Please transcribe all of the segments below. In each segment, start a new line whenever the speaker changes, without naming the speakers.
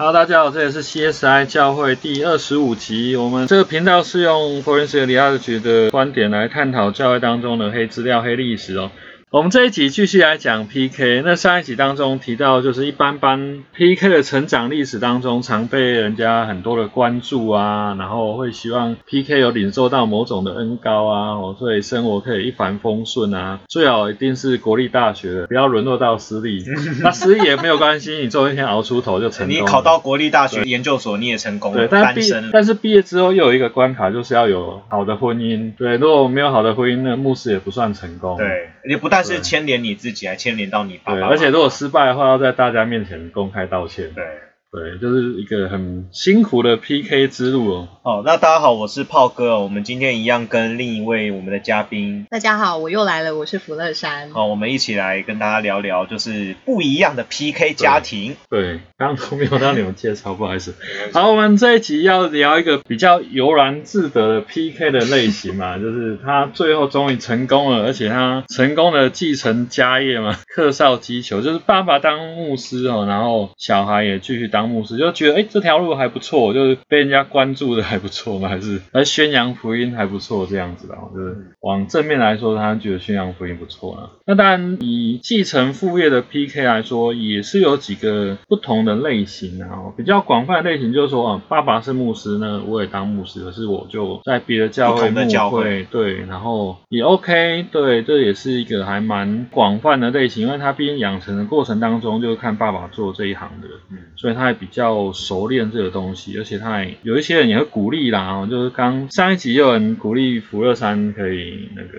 Hello，大家好，这里是 CSI 教会第二十五集。我们这个频道是用 forensic 里奥的观点来探讨教会当中的黑资料、黑历史哦。我们这一集继续来讲 PK。那上一集当中提到，就是一般般 PK 的成长历史当中，常被人家很多的关注啊，然后会希望 PK 有领受到某种的恩高啊，哦，所以生活可以一帆风顺啊，最好一定是国立大学的，不要沦落到私立。那私立也没有关系，你总有一天熬出头就成功。
你考到国立大学研究所，你也成功了，
对，但
单
毕。但是毕业之后又有一个关卡，就是要有好的婚姻。对，如果没有好的婚姻，那牧师也不算成功。
对，也不但是牵连你自己，还牵连到你爸
对，
爸。
而且如果失败的话，要在大家面前公开道歉。
对，
对，就是一个很辛苦的 PK 之路哦。
好，那大家好，我是炮哥哦。我们今天一样跟另一位我们的嘉宾，
大家好，我又来了，我是福乐山。
好，我们一起来跟大家聊聊，就是不一样的 PK 家庭。
对，刚刚都没有让你们介绍，不好意思。好，我们这一集要聊一个比较悠然自得的 PK 的类型嘛，就是他最后终于成功了，而且他成功的继承家业嘛，克绍击球，就是爸爸当牧师哦，然后小孩也继续当牧师，就觉得哎这条路还不错，就是被人家关注的还不错嘛，还是来宣扬福音还不错这样子的，就是往正面来说，他觉得宣扬福音不错了。那当然以继承父业的 PK 来说，也是有几个不同的类型啊，比较广泛的类型就是说，啊，爸爸是牧师呢，我也当牧师，可是我就在别的教会牧
会，
对，然后也 OK，对，这也是一个还蛮广泛的类型，因为他毕竟养成的过程当中就是看爸爸做这一行的，
嗯。
所以他比较熟练这个东西，而且他也有一些人也会鼓励啦，就是刚上一集有人鼓励福乐山可以那个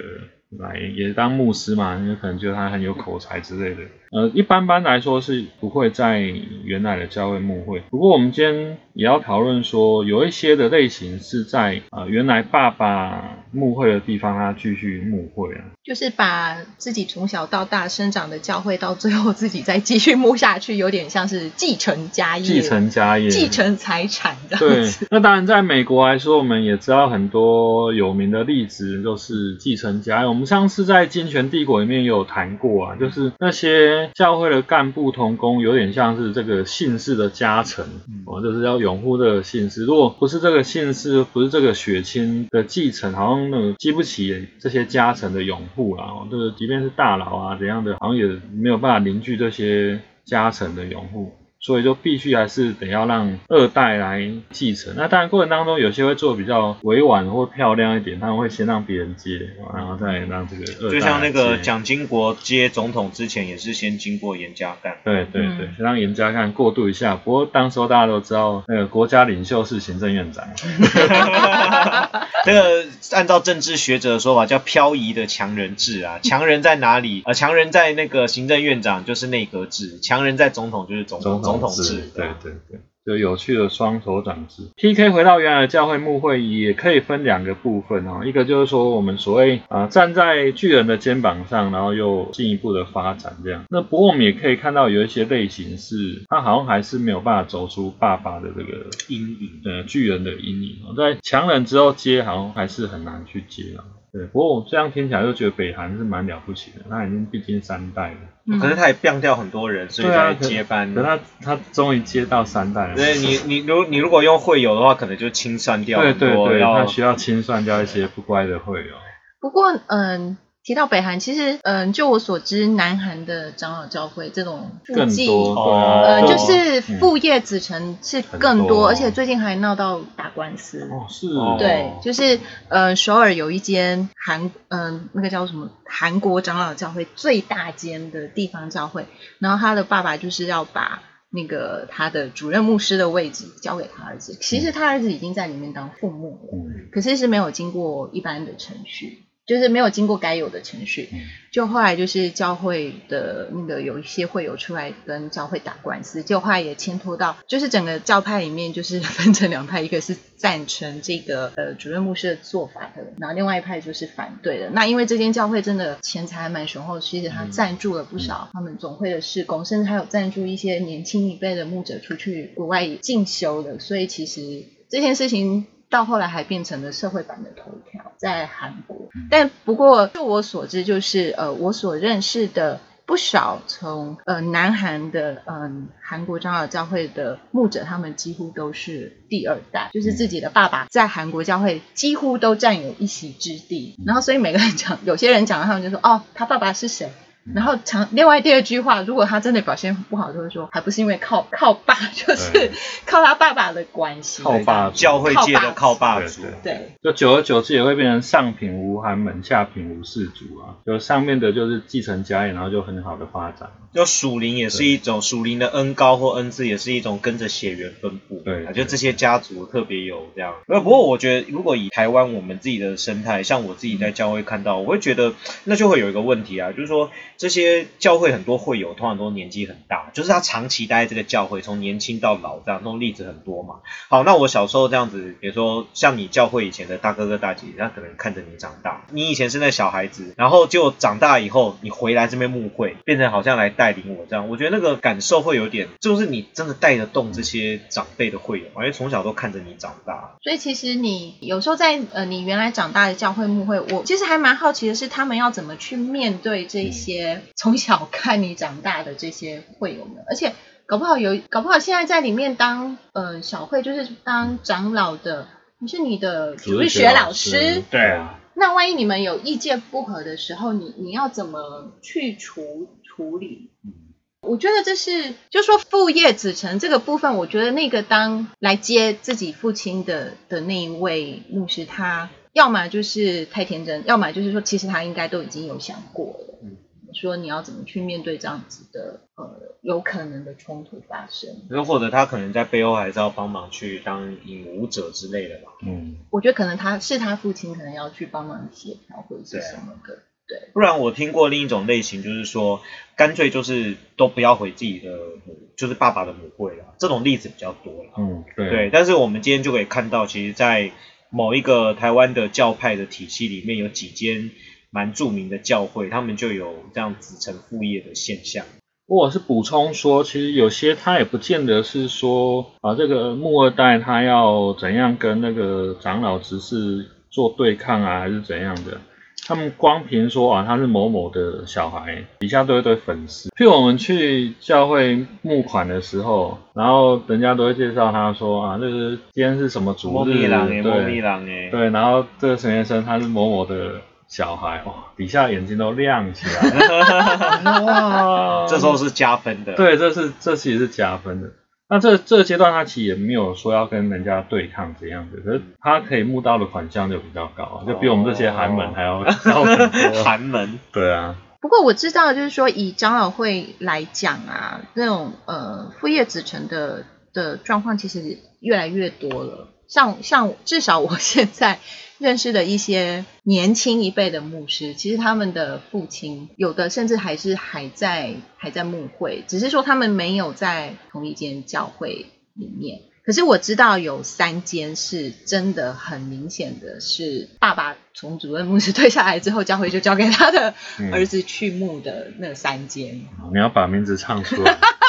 来也当牧师嘛，因为可能觉得他很有口才之类的。呃，一般般来说是不会在原来的教会牧会，不过我们今天也要讨论说，有一些的类型是在呃原来爸爸牧会的地方，他继续牧会啊。
就是把自己从小到大生长的教会，到最后自己再继续牧下去，有点像是继承家业、
继承家业，
继承财产的。
对，那当然，在美国来说，我们也知道很多有名的例子，就是继承家业。我们上次在《金权帝国》里面也有谈过啊，就是那些教会的干部同工，有点像是这个姓氏的加成，哦，就是要拥护这个姓氏。如果不是这个姓氏，不是这个血亲的继承，好像那个激不起这些加成的拥护啦。哦，这个即便是大佬啊怎样的，好像也没有办法凝聚这些加成的用户。所以就必须还是得要让二代来继承。那当然过程当中有些会做比较委婉或漂亮一点，他们会先让别人接，然后再让这个二代
就像那个蒋经国接总统之前，也是先经过严家淦。
对对
嗯
对，先让严家淦过渡一下。不过当时候大家都知道，那个国家领袖是行政院长。
这个按照政治学者的说法叫漂移的强人制啊，强人在哪里？呃，强人在那个行政院长就是内阁制，强人在总统就是总
总
总统
制
制，，
对对对，就有趣的双手掌制。PK 回到原来的教会牧会，也可以分两个部分哦，一个就是说我们所谓啊、呃站在巨人的肩膀上，然后又进一步的发展这样。那不过我们也可以看到有一些类型是，他好像还是没有办法走出爸爸的这个
阴影。
呃巨人的阴影哦，在强人之后接好像还是很难去接啊。对，不过我这样听起来就觉得北韩是蛮了不起的，他已经毕竟三代了。
嗯
可是他也变掉很多人，所以
对啊
才接班。
可他他终于接到三代了。
对你你如你如果用会友的话，可能就清算掉
对
很多，
对对，
要
他需要清算掉一些不乖的会友。
不过，嗯，提到北韩，其实，嗯，就我所知，南韩的长老教会这种附
更
继
多，对
哦
啊，
呃，就是父业子承是更
很多
而且最近还闹到打官司。
哦是
哦
对，就是呃，首尔有一间韩，嗯、那个叫什么韩国长老教会最大间的地方教会，然后他的爸爸就是要把那个他的主任牧师的位置交给他儿子，其实他儿子已经在里面当父母了，
嗯
可是是没有经过一般的程序，就是没有经过该有的程序。
嗯
就后来就是教会的那个有一些会友出来跟教会打官司，就后来也牵拖到，就是整个教派里面就是 分成两派，一个是赞成这个呃主任牧师的做法的，然后另外一派就是反对的。那因为这间教会真的钱财还蛮雄厚，其实他
嗯
赞助了不少他们总会的事工，甚至还有赞助一些年轻一辈的牧者出去国外进修的，所以其实这件事情。到后来还变成了社会版的头条，在韩国。但不过，据我所知，就是呃，我所认识的不少从呃南韩的嗯韩国长老教会的牧者，他们几乎都是第二代，就是自己的爸爸在韩国教会几乎都占有一席之地。然后所以每个人讲，有些人讲，他们就说哦，他爸爸是谁？然后常另外第二句话，如果他真的表现不好，就会说还不是因为靠靠爸，就是靠他爸爸的关系。
靠爸
教会界的靠爸主，
对
对，
就久而久之也会变成上品无寒门，下品无士族啊。就上面的就是继承家业，然后就很好的发展。
就属灵也是一种属灵的恩高或恩赐，也是一种跟着血缘分布。
对
啊，就这些家族特别有这样。呃，不过我觉得，如果以台湾我们自己的生态，像我自己在教会看到，我会觉得那就会有一个问题啊，就是说这些教会很多会友通常都年纪很大，就是他长期待在这个教会，从年轻到老这样，这种例子很多嘛。好，那我小时候这样子，比如说像你教会以前的大哥哥大姐姐，他可能看着你长大，你以前是那小孩子，然后就长大以后，你回来这边牧会，变成好像来带领我这样，我觉得那个感受会有点，就是你真的带得动这些长辈的会友，因为从小都看着你长大。
所以其实你有时候在呃你原来长大的教会牧会，我其实还蛮好奇的是，他们要怎么去面对这些从小看你长大的这些会友们，而且搞不好有，搞不好现在在里面当呃小慧就是当长老的，你是你的主日学老师，
对啊，
那万一你们有意见不合的时候，你你要怎么去处处理？我觉得这是，就说父业子承这个部分，我觉得那个当来接自己父亲的的那一位牧师，他要么就是太天真，要么就是说，其实他应该都已经有想过了，
嗯
说你要怎么去面对这样子的呃有可能的冲突发生。
又或者他可能在背后还是要帮忙去当引舞者之类的吧。
嗯，
我觉得可能他是他父亲，可能要去帮忙协调或者是什么的。对，
不然我听过另一种类型，就是说干脆就是都不要回自己的母，就是爸爸的母会了。这种例子比较多了。
嗯，对，
对，但是我们今天就可以看到，其实，在某一个台湾的教派的体系里面，有几间蛮著名的教会，他们就有这样子承父业的现象。
或者是补充说，其实有些他也不见得是说啊，这个木二代他要怎样跟那个长老执事做对抗啊，还是怎样的。他们光凭说啊他是某某的小孩，底下都有一堆粉丝。譬如我们去教会募款的时候，然后人家都会介绍他说啊，这是今天是什么主
莫
日，对对，然后这个陈先生他是某某的小孩，哇，底下眼睛都亮起来了，哇，
这时候是加分的。
对，这是这其实是加分的。那这这个阶段他其实也没有说要跟人家对抗怎样子，可是他可以募到的款项就比较高，就比我们这些寒门还要高很多。
寒门，
对啊，
不过我知道，就是说以长老会来讲啊，那种呃副业子承的的状况其实越来越多了。像像至少我现在认识的一些年轻一辈的牧师，其实他们的父亲有的甚至还是还在还在牧会，只是说他们没有在同一间教会里面。可是我知道有三间是真的很明显的是，爸爸从主任牧师退下来之后，教会就交给他的
嗯
儿子去牧的那三间。
好你要把名字唱出来。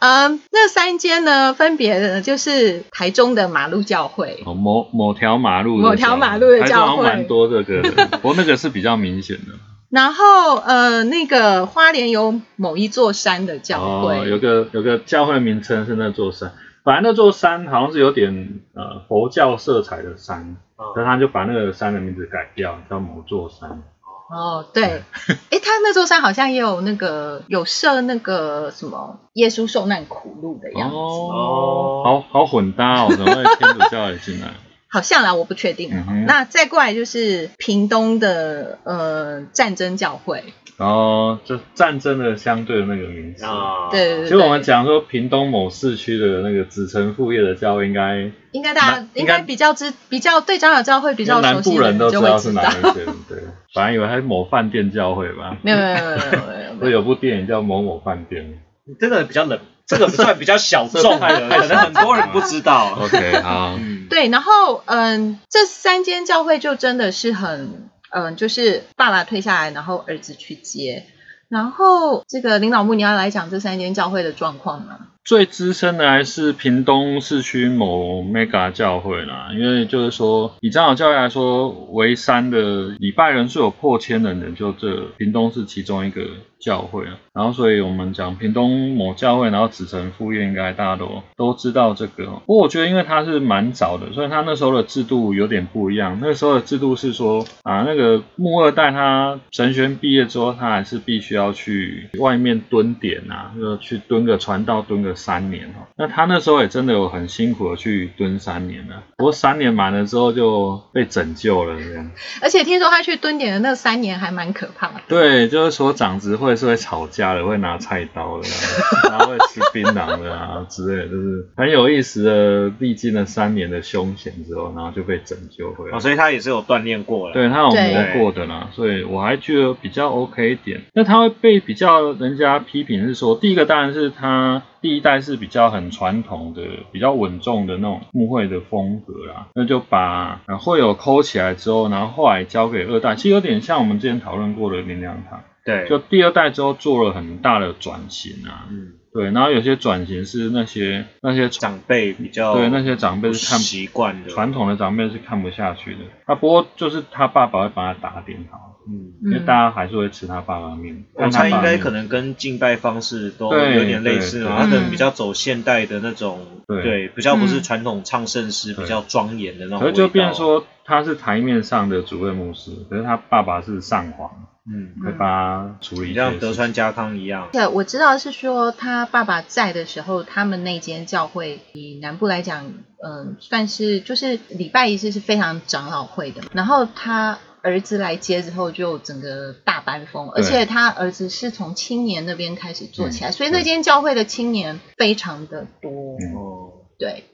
嗯，那三间呢，分别呢就是台中的马路教会，
哦，某某条马路的
某条
教
马路的教会。
好像蛮多这个的，不过那个是比较明显的。
然后呃那个花莲有某一座山的教会，
哦，有个有个教会名称是那座山，本来那座山好像是有点呃佛教色彩的山，所以他就把那个山的名字改掉，叫某座山。
哦，对，诶，他那座山好像也有那个有设那个什么耶稣受难苦路的样子，
哦，好好混搭哦，怎么会天主教也进来？
好像啦，我不确定。
嗯
那再过来就是屏东的呃战争教会，
然后就战争的相对的那个名字。
啊，
对对对
其实我们讲说屏东某市区的那个子承父业的教会，应该
应该大家应该比较知比较对长老教会比较熟
南
悉的
人都
就会
知道是哪
知道。
一间。对，本来以为他是某饭店教会吧，
没有没有没有没有没有没有
部电影叫某某饭店。
这个比较冷，这个算比较小众的，可能很多人不知道。
OK，好，
嗯，
对，然后嗯，这三间教会就真的是很嗯，就是爸爸退下来，然后儿子去接。然后这个林老木，你要来讲这三间教会的状况吗？
最资深的还是屏东市区某 mega 教会啦，因为就是说以长老教会来说，为三的礼拜人数有破千人的，就这屏东是其中一个。教会啊，然后所以我们讲屏东某教会，然后子承父业，应该大家都都知道这个。不过我觉得，因为他是蛮早的，所以他那时候的制度有点不一样。那时候的制度是说啊，那个木二代他神学毕业之后，他还是必须要去外面蹲点啊，就去蹲个传道，蹲个三年哦。那他那时候也真的有很辛苦的去蹲三年了。不过三年满了之后就被拯救了这样。
而且听说他去蹲点的那三年还蛮可怕的。
对，就是说长子会。是会吵架的，会拿菜刀的，然后会吃槟榔的啊之类的，就是很有意思的。历经了三年的凶险之后，然后就被拯救回来。
哦，所以他也是有锻炼过了，
对他有磨过的啦，所以我还觉得比较 OK 一点。那他会被比较人家批评是说，第一个当然是他第一代是比较很传统的、比较稳重的那种木会的风格啦，那就把会有抠起来之后，然后后来交给二代，其实有点像我们之前讨论过的林良堂。
对，
就第二代之后做了很大的转型啊，嗯，对，然后有些转型是那些那些
长辈比较
对那些长辈是看
习惯的，
传统的长辈是看不下去的。啊，不过就是他爸爸会帮他打点好，嗯，因为大家还是会吃他爸爸面。
我猜应该可能跟敬拜方式都有点类似嘛，他可能比较走现代的那种，对，比较不是传统唱圣诗比较庄严的那种。
可是就变说他是台面上的主任牧师，可是他爸爸是上皇。嗯，会帮他处理，
像德川家康一样。
对，我知道是说他爸爸在的时候，他们那间教会以南部来讲，嗯，算是就是礼拜一次是非常长老会的。然后他儿子来接之后，就整个大班风，而且他儿子是从青年那边开始做起来，所以那间教会的青年非常的多。哦，对，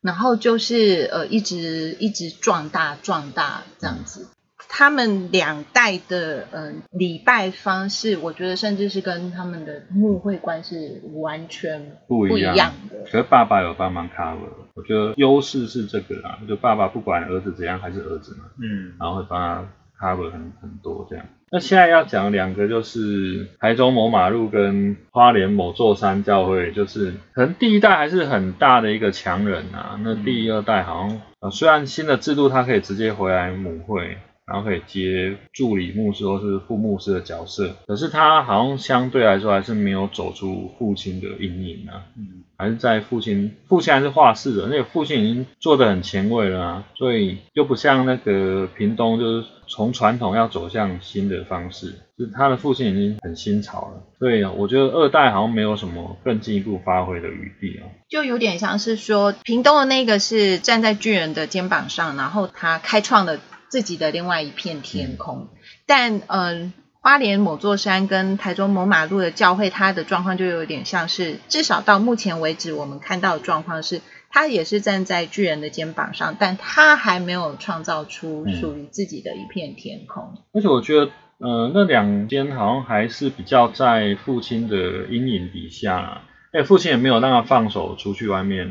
然后就是呃，一直一直壮大壮大这样子。他们两代的嗯礼拜方式，我觉得甚至是跟他们的牧会观是完全不一样的。
可是爸爸有帮忙 cover，我觉得优势是这个啦，就爸爸不管儿子怎样还是儿子嘛，嗯，然后会帮他 cover 很很多这样。那现在要讲两个，就是台中某马路跟花莲某座山教会，就是可能第一代还是很大的一个强人啊，那第二代好像呃虽然新的制度他可以直接回来母会。然后可以接助理牧师或是副牧师的角色，可是他好像相对来说还是没有走出父亲的阴影啊，嗯，还是在父亲，父亲还是画室的，那个父亲已经做的很前卫了啊，所以又不像那个屏东，就是从传统要走向新的方式，是他的父亲已经很新潮了，所以我觉得二代好像没有什么更进一步发挥的余地啊，
就有点像是说屏东的那个是站在巨人的肩膀上，然后他开创的。自己的另外一片天空，但嗯，花莲某座山跟台中某马路的教会，它的状况就有点像是，至少到目前为止，我们看到的状况是，他也是站在巨人的肩膀上，但他还没有创造出属于自己的一片天空。
而且我觉得，呃，那两间好像还是比较在父亲的阴影底下，哎，父亲也没有让他放手出去外面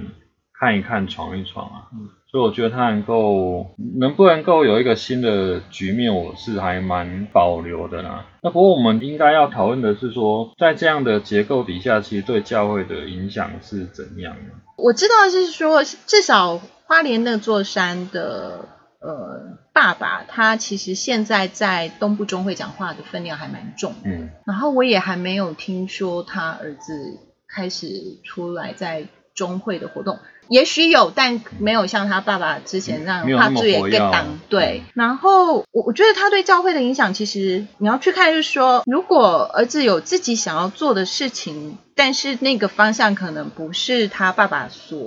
看一看、闯一闯啊。所以我觉得他能够能不能够有一个新的局面，我是还蛮保留的啦。那不过我们应该要讨论的是说，在这样的结构底下，其实对教会的影响是怎样的？
我知道是说，至少花莲那座山的呃爸爸，他其实现在在东部中会讲话的分量还蛮重。嗯。然后我也还没有听说他儿子开始出来在中会的活动。也许有，但没有像他爸爸之前那样怕注也更当对。然后我我觉得他对教会的影响，其实你要去看，就是说，如果儿子有自己想要做的事情，但是那个方向可能不是他爸爸所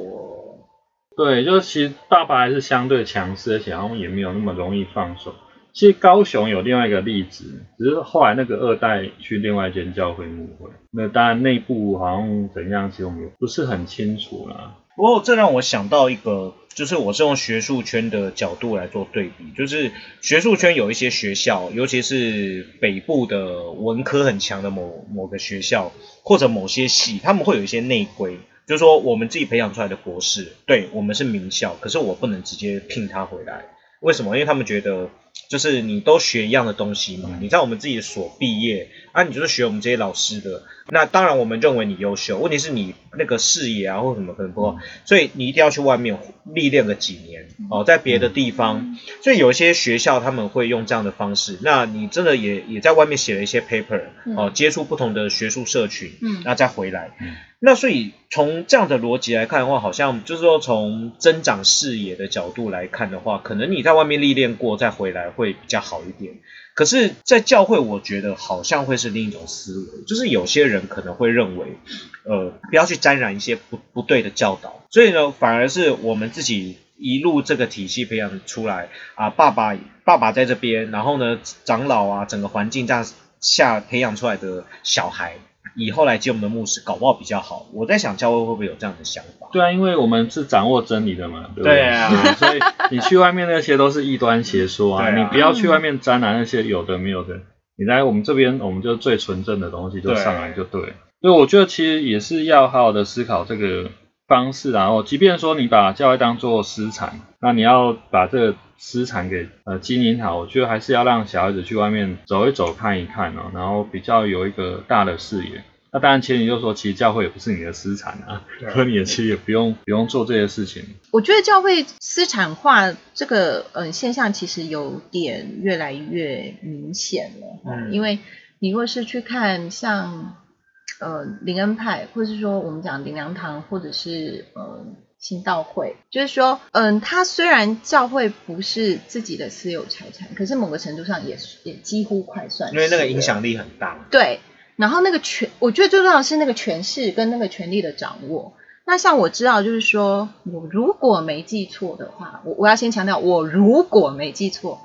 对，就是其实爸爸还是相对强势，而且好像也没有那么容易放手。其实高雄有另外一个例子，只是后来那个二代去另外一间教会牧会，那当然内部好像怎样，其实我们不是很清楚啦。
不过这让我想到一个，就是我是用学术圈的角度来做对比，就是学术圈有一些学校，尤其是北部的文科很强的某某个学校，或者某些系，他们会有一些内规，就是说我们自己培养出来的博士，对我们是名校，可是我不能直接聘他回来，为什么？因为他们觉得就是你都学一样的东西嘛，
嗯。
你在我们自己的所毕业，啊，你就是学我们这些老师的，那当然我们认为你优秀，问题是你那个视野啊或什么可能不够，所以你一定要去外面历练个几年哦，在别的地方，所以有一些学校他们会用这样的方式，那你真的也也在外面写了一些 paper 哦，接触不同的学术社群，
嗯。
那再回来。
嗯，
那所以从这样的逻辑来看的话，好像就是说从增长视野的角度来看的话，可能你在外面历练过再回来会比较好一点。可是，在教会，我觉得好像会是另一种思维，就是有些人可能会认为，呃，不要去沾染一些不不对的教导，所以呢，反而是我们自己一路这个体系培养出来啊，爸爸爸爸在这边，然后呢，长老啊，整个环境这样下培养出来的小孩，以后来接我们的牧师，搞不好比较好。我在想，教会会不会有这样的想法？
对啊，因为我们是掌握真理的嘛，对不
对啊
嗯所以你去外面那些都是异端邪说啊，
啊
你不要去外面沾染那些有的没有的，你来我们这边，我们就最纯正的东西就上来就对了。所以我觉得其实也是要好好的思考这个方式啊，然后即便说你把教会当做私产，那你要把这个私产给呃经营好，我觉得还是要让小孩子去外面走一走看一看哦，然后比较有一个大的视野。那当然前提就是说，其实教会也不是你的私产啊，所以你也其实也不用不用做这些事情。
我觉得教会私产化这个嗯、呃现象其实有点越来越明显了，
嗯
因为你如果是去看像呃灵恩派，或是说我们讲灵粮堂，或者是呃新道会，就是说嗯，它虽然教会不是自己的私有财产，可是某个程度上也是也几乎快算是
因为那个影响力很大。
对，然后那个权，我觉得最重要的是那个权势跟那个权力的掌握。那像我知道，就是说我如果没记错的话，我我要先强调，我如果没记错，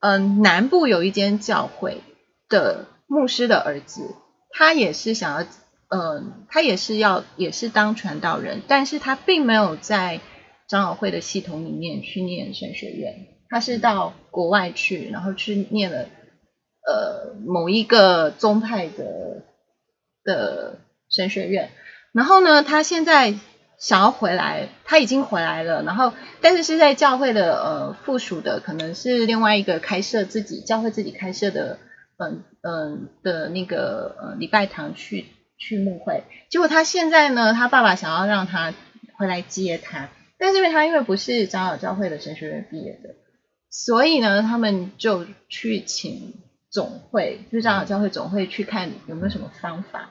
嗯，南部有一间教会的牧师的儿子，他也是想要，呃，他也是要也是当传道人，但是他并没有在长老会的系统里面去念神学院，他是到国外去，然后去念了呃某一个宗派的的神学院，然后呢，他现在想要回来，他已经回来了，然后但是是在教会的呃附属的，可能是另外一个开设自己教会自己开设的，嗯嗯的那个呃礼拜堂去去牧会，结果他现在呢，他爸爸想要让他回来接他，但是因为他因为不是长老教会的神学院毕业的，所以呢，他们就去请总会，就是长老教会总会去看有没有什么方法。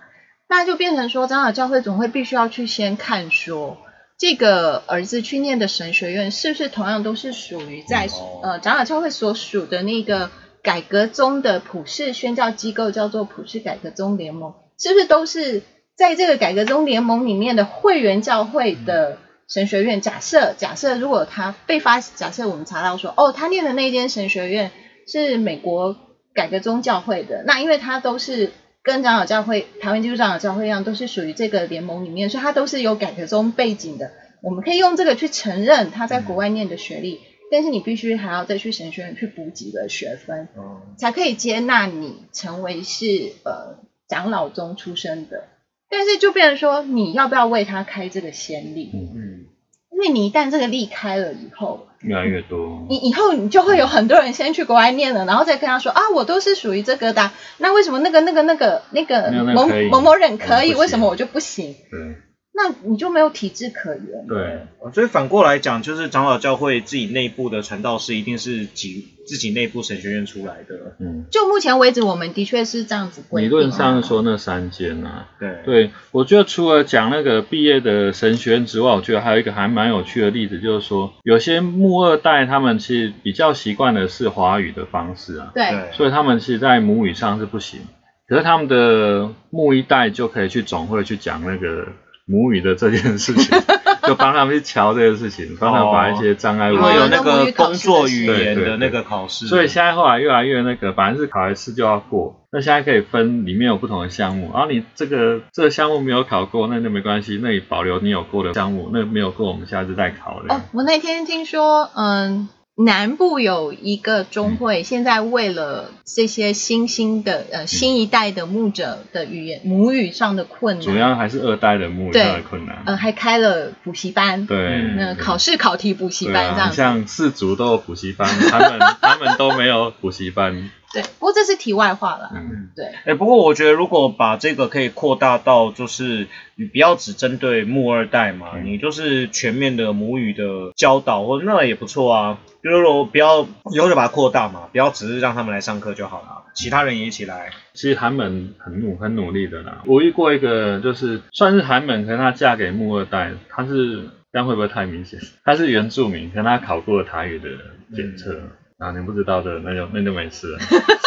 那就变成说，长老教会总会必须要去先看说，这个儿子去念的神学院是不是同样都是属于在、
哦
呃长老教会所属的那个改革中的普世宣教机构，叫做普世改革宗联盟，是不是都是在这个改革宗联盟里面的会员教会的神学院？假设假设如果他被发，假设我们查到说，哦，他念的那间神学院是美国改革宗教会的，那因为他都是跟长老教会、台湾基督长老教会一样，都是属于这个联盟里面，所以他都是有改革宗背景的。我们可以用这个去承认他在国外念的学历，但是你必须还要再去神学院去补几个学分，
嗯，
才可以接纳你成为是呃长老中出身的。但是就变成说，你要不要为他开这个先例？
嗯，
因为你一旦这个例开了以后，
越来越多。
你以后你就会有很多人先去国外念了，然后再跟他说啊，我都是属于这个的啊，那为什么那个那个那个那个某某某人可以，为什么我就不行？
对
那你就没有体制可言。
对，
所以反过来讲，就是长老教会自己内部的传道士一定是几自己内部神学院出来的。
嗯，
就目前为止，我们的确是这样子规定。
理论上说那三间啊，
对，
对，我觉得除了讲那个毕业的神学院之外，我觉得还有一个还蛮有趣的例子，就是说有些木二代他们其实比较习惯的是华语的方式啊，
对
对，
所以他们其实在母语上是不行，可是他们的木一代就可以去总会去讲那个母语的这件事情，就帮他们去瞧这个事情，帮他们把一些障碍物
因为有
哦
那个工作语言的那个考试，
所以现在后来越来越那个，反正是考一次就要过，那现在可以分里面有不同的项目，然后你这个这个项目没有考过，那就没关系，那你保留你有过的项目，那没有过我们下次再考的。
哦，我那天听说，嗯，南部有一个中会，现在为了这些新兴的呃新一代的牧者的语言母语上的困难，
主要还是二代的母语上的困难。
呃还开了补习班，
对，
那
对
考试考题补习班这样子。
像四族都有补习班，他们他们都没有补习班。
对，不过这是题外话了。
嗯，
对，
哎，不过我觉得如果把这个可以扩大到，就是你不要只针对木二代嘛，
嗯
你就是全面的母语的教导，或那也不错啊。就是说不要以后就把它扩大嘛，不要只是让他们来上课就好了，其他人也一起来。
其实韩本很努很努力的啦。我遇过一个，就是算是韩本，可是她嫁给木二代，她是这样会不会太明显？她是原住民，可是她考过了台语的检测。啊，你不知道的，那就那就没事了。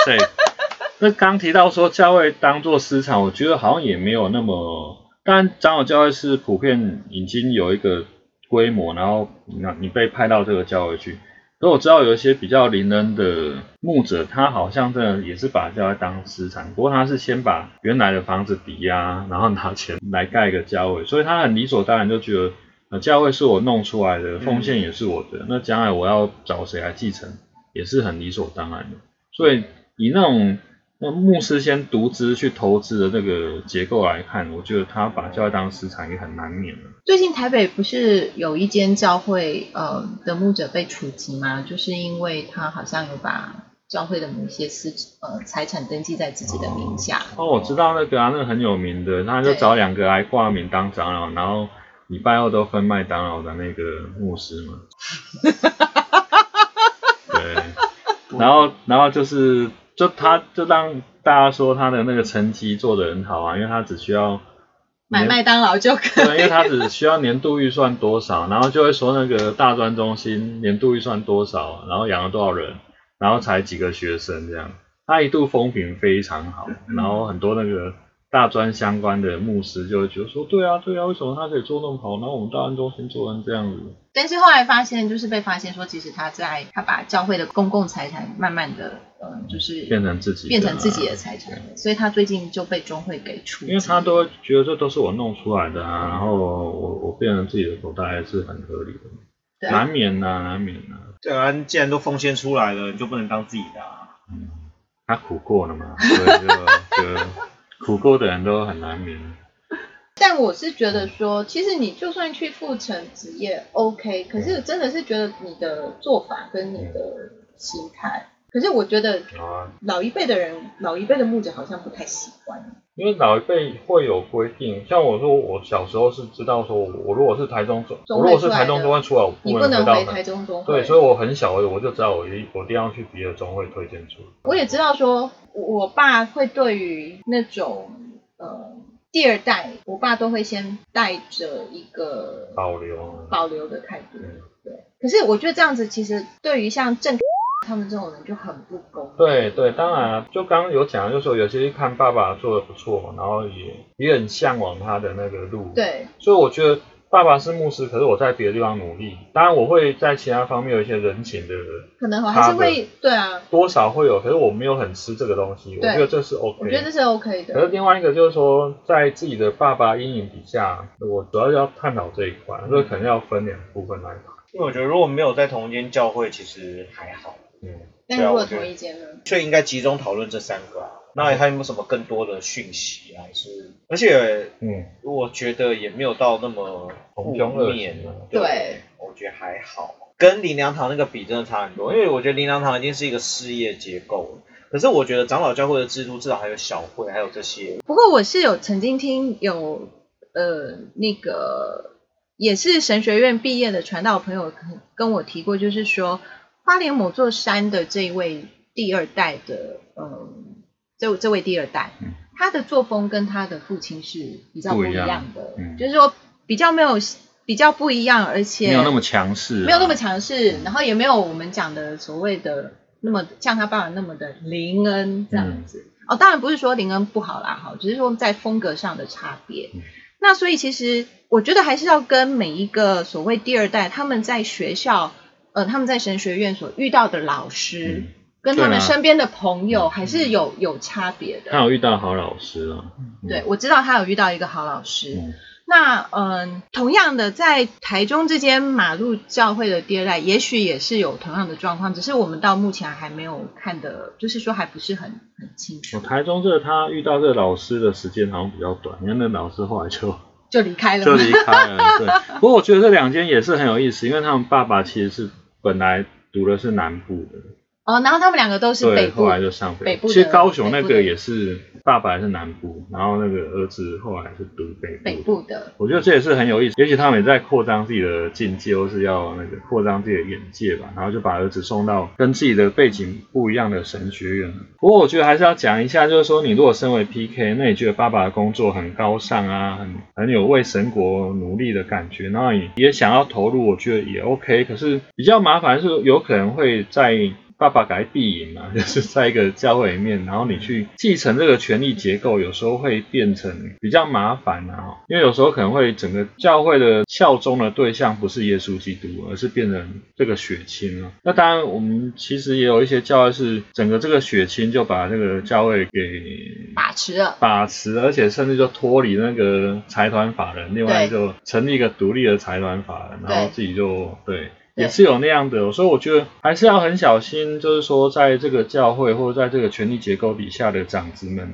对，那刚提到说教会当做私产，我觉得好像也没有那么。当然，长老教会是普遍已经有一个规模，然后你你被派到这个教会去。可我知道有一些比较灵恩的牧者，他好像真的也是把教会当私产，不过他是先把原来的房子抵押，然后拿钱来盖一个教会，所以他很理所当然就觉得，呃，教会是我弄出来的，奉献也是我的，那将来我要找谁来继承，也是很理所当然的。所以以那种那牧师先独资去投资的这个结构来看，我觉得他把教会当私产也很难免了。
最近台北不是有一间教会呃的牧者被处级吗？就是因为他好像有把教会的某些私呃财产登记在自己的名下。
哦，我知道那个啊，那个很有名的，他就找两个来挂名当长老，然后礼拜二都分麦当劳的那个牧师嘛。对，然后然后就是就他就让大家说他的那个成绩做得很好啊，因为他只需要
买麦当劳就可
对，因为。他只需要年度预算多少，然后就会说那个大专中心年度预算多少，然后养了多少人，然后才几个学生这样。他一度风评非常好，然后很多那个大专相关的牧师就会觉得说，对啊，对啊，为什么他可以做那么好，然后我们大安中心做成这样子？
但是后来发现，就是被发现说，其实他在他把教会的公共财产慢慢的呃，就是
变成自己的
变成自己的财产，所以他最近就被中会给出。
因为他都会觉得这都是我弄出来的啊，然后我我变成自己的口袋是很合理的，
对啊
难免呐、难免呐、
对啊，既然都奉献出来了，你就不能当自己的、啊。
嗯，他苦过了嘛，所以就就苦过的人都很难免。
但我是觉得说，其实你就算去复成职业 OK，可是真的是觉得你的做法跟你的心态，可是我觉得
啊，
老一辈的人，老一辈的牧者好像不太喜欢。
因为老一辈会有规定，像我说，我小时候是知道说，我如果是台中中，
中
我如果是台中中会出来，我
你不
能回
台中中会。
对，所以我很小我就知道我一我一定要去别的中会推荐出。
我也知道说，我爸会对于那种呃第二代，我爸都会先带着一个
保留，
保留的态度。
嗯
对，可是我觉得这样子其实对于像郑他们这种人就很不公。
对对，当然啊就刚刚有讲，就是说有些看爸爸做的不错，然后也也很向往他的那个路。，
对
所以我觉得爸爸是牧师，可是我在别的地方努力，当然我会在其他方面有一些人情的，
可能我还是会对啊，
多少会有，可是我没有很吃这个东西，我觉得这是 OK。
我觉得这是 OK 的
可是。另外一个就是说，在自己的爸爸阴影底下，我主要要探讨这一块，所以可能要分两部分来谈。
因为我觉得如果没有在同一间教会，其实还好，
嗯，
但如果同一间呢？
所以应该集中讨论这三个啊。那还有没有什么更多的讯息啊？还是而且
嗯，
我觉得也没有到那么负面
行啊，
对，
我觉得还好。跟林良堂那个比真的差很多，因为我觉得林良堂已经是一个事业结构了，可是我觉得长老教会的制度至少还有小会，还有这些，
不过我是有曾经听有呃那个也是神学院毕业的传道朋友跟跟我提过，就是说花莲某座山的这位第二代的呃这这位第二代，
嗯。
他的作风跟他的父亲是比较不一
样。
样的，
嗯。
就是说比较没有比较不一样，而且
没有那么强势啊，
没有那么强势，然后也没有我们讲的所谓的那么像他爸爸那么的林恩这样子。哦，当然不是说林恩不好啦，哈，只是说在风格上的差别。
嗯。
那所以其实我觉得还是要跟每一个所谓第二代他们在学校，呃，他们在神学院所遇到的老师，
嗯
跟他们身边的朋友还是有有差别的。
他有遇到好老师啊，嗯
对，我知道他有遇到一个好老师。
嗯
那嗯，同样的，在台中这间马路教会的第二代，也许也是有同样的状况，只是我们到目前还没有看的，就是说还不是很很清楚。
我台中这个他遇到这个老师的时间好像比较短，因为那老师后来就
就离开了
就，离开了。对，不过我觉得这两间也是很有意思，因为他们爸爸其实是本来读的是南部的，
哦，然后他们两个都是
对，
北部
后来就上
北部的
其实高雄那个也是爸爸是南部，然后那个儿子后来是读北部。
北部的，
我觉得这也是很有意思，也许他们也在扩张自己的境界，或是要那个扩张自己的眼界吧，然后就把儿子送到跟自己的背景不一样的神学院。不过我觉得还是要讲一下，就是说你如果身为 PK，那你觉得爸爸的工作很高尚啊，很很有为神国努力的感觉，然后你也想要投入，我觉得也 OK。可是比较麻烦是有可能会在爸爸改闭营嘛，就是在一个教会里面，然后你去继承这个权力结构，有时候会变成比较麻烦啊，因为有时候可能会整个教会的效忠的对象不是耶稣基督，而是变成这个血亲了。那当然，我们其实也有一些教会是整个这个血亲就把这个教会给
把持了。
把持，而且甚至就脱离那个财团法人，另外
对
就成立一个独立的财团法人，然后自己就对。
对
也是有那样的，所以我觉得还是要很小心，就是说在这个教会或者在这个权力结构底下的长子们，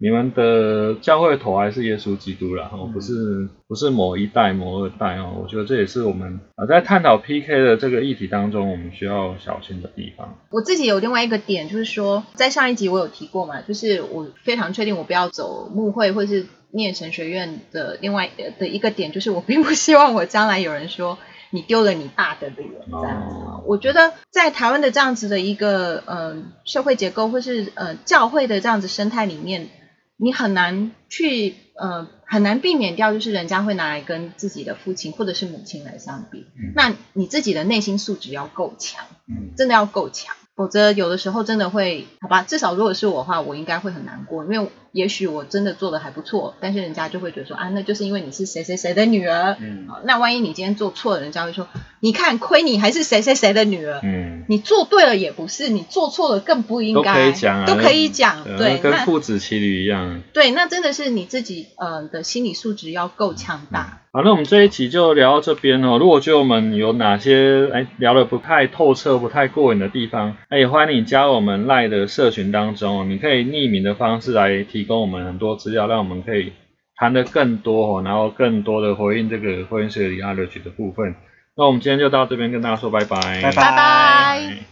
你们的教会头还是耶稣基督啦，哦，不是不是某一代某二代哦，我觉得这也是我们啊在探讨 PK 的这个议题当中，我们需要小心的地方。
我自己有另外一个点，就是说，在上一集我有提过嘛，就是我非常确定我不要走牧会或是念神学院的另外呃的一个点，就是我并不希望我将来有人说你丢了你爸的脸这样子。
哦
我觉得在台湾的这样子的一个呃社会结构或是呃教会的这样子生态里面，你很难去呃很难避免掉，就是人家会拿来跟自己的父亲或者是母亲来相比。
嗯
那你自己的内心素质要够强。
嗯，
真的要够强，否则有的时候真的会，好吧，至少如果是我的话，我应该会很难过，因为也许我真的做的还不错，但是人家就会觉得说啊，那就是因为你是谁谁谁的女儿，
嗯
好那万一你今天做错了，人家会说，你看亏你还是谁谁谁的女儿，
嗯，
你做对了也不是，你做错了更不应该都，
可以讲啊，
都可以讲，
对跟父子骑驴一样。
对，那真的是你自己呃的心理素质要够强大，
好，那我们这一集就聊到这边哦。如果觉得我们有哪些哎聊的不太透彻、不太过瘾的地方，哎，也欢迎你加入我们赖的社群当中哦。你可以匿名的方式来提供我们很多资料，让我们可以谈的更多哦，然后更多的回应这个婚姻学里 knowledge 的部分。那我们今天就到这边跟大家说拜拜，
拜
拜拜。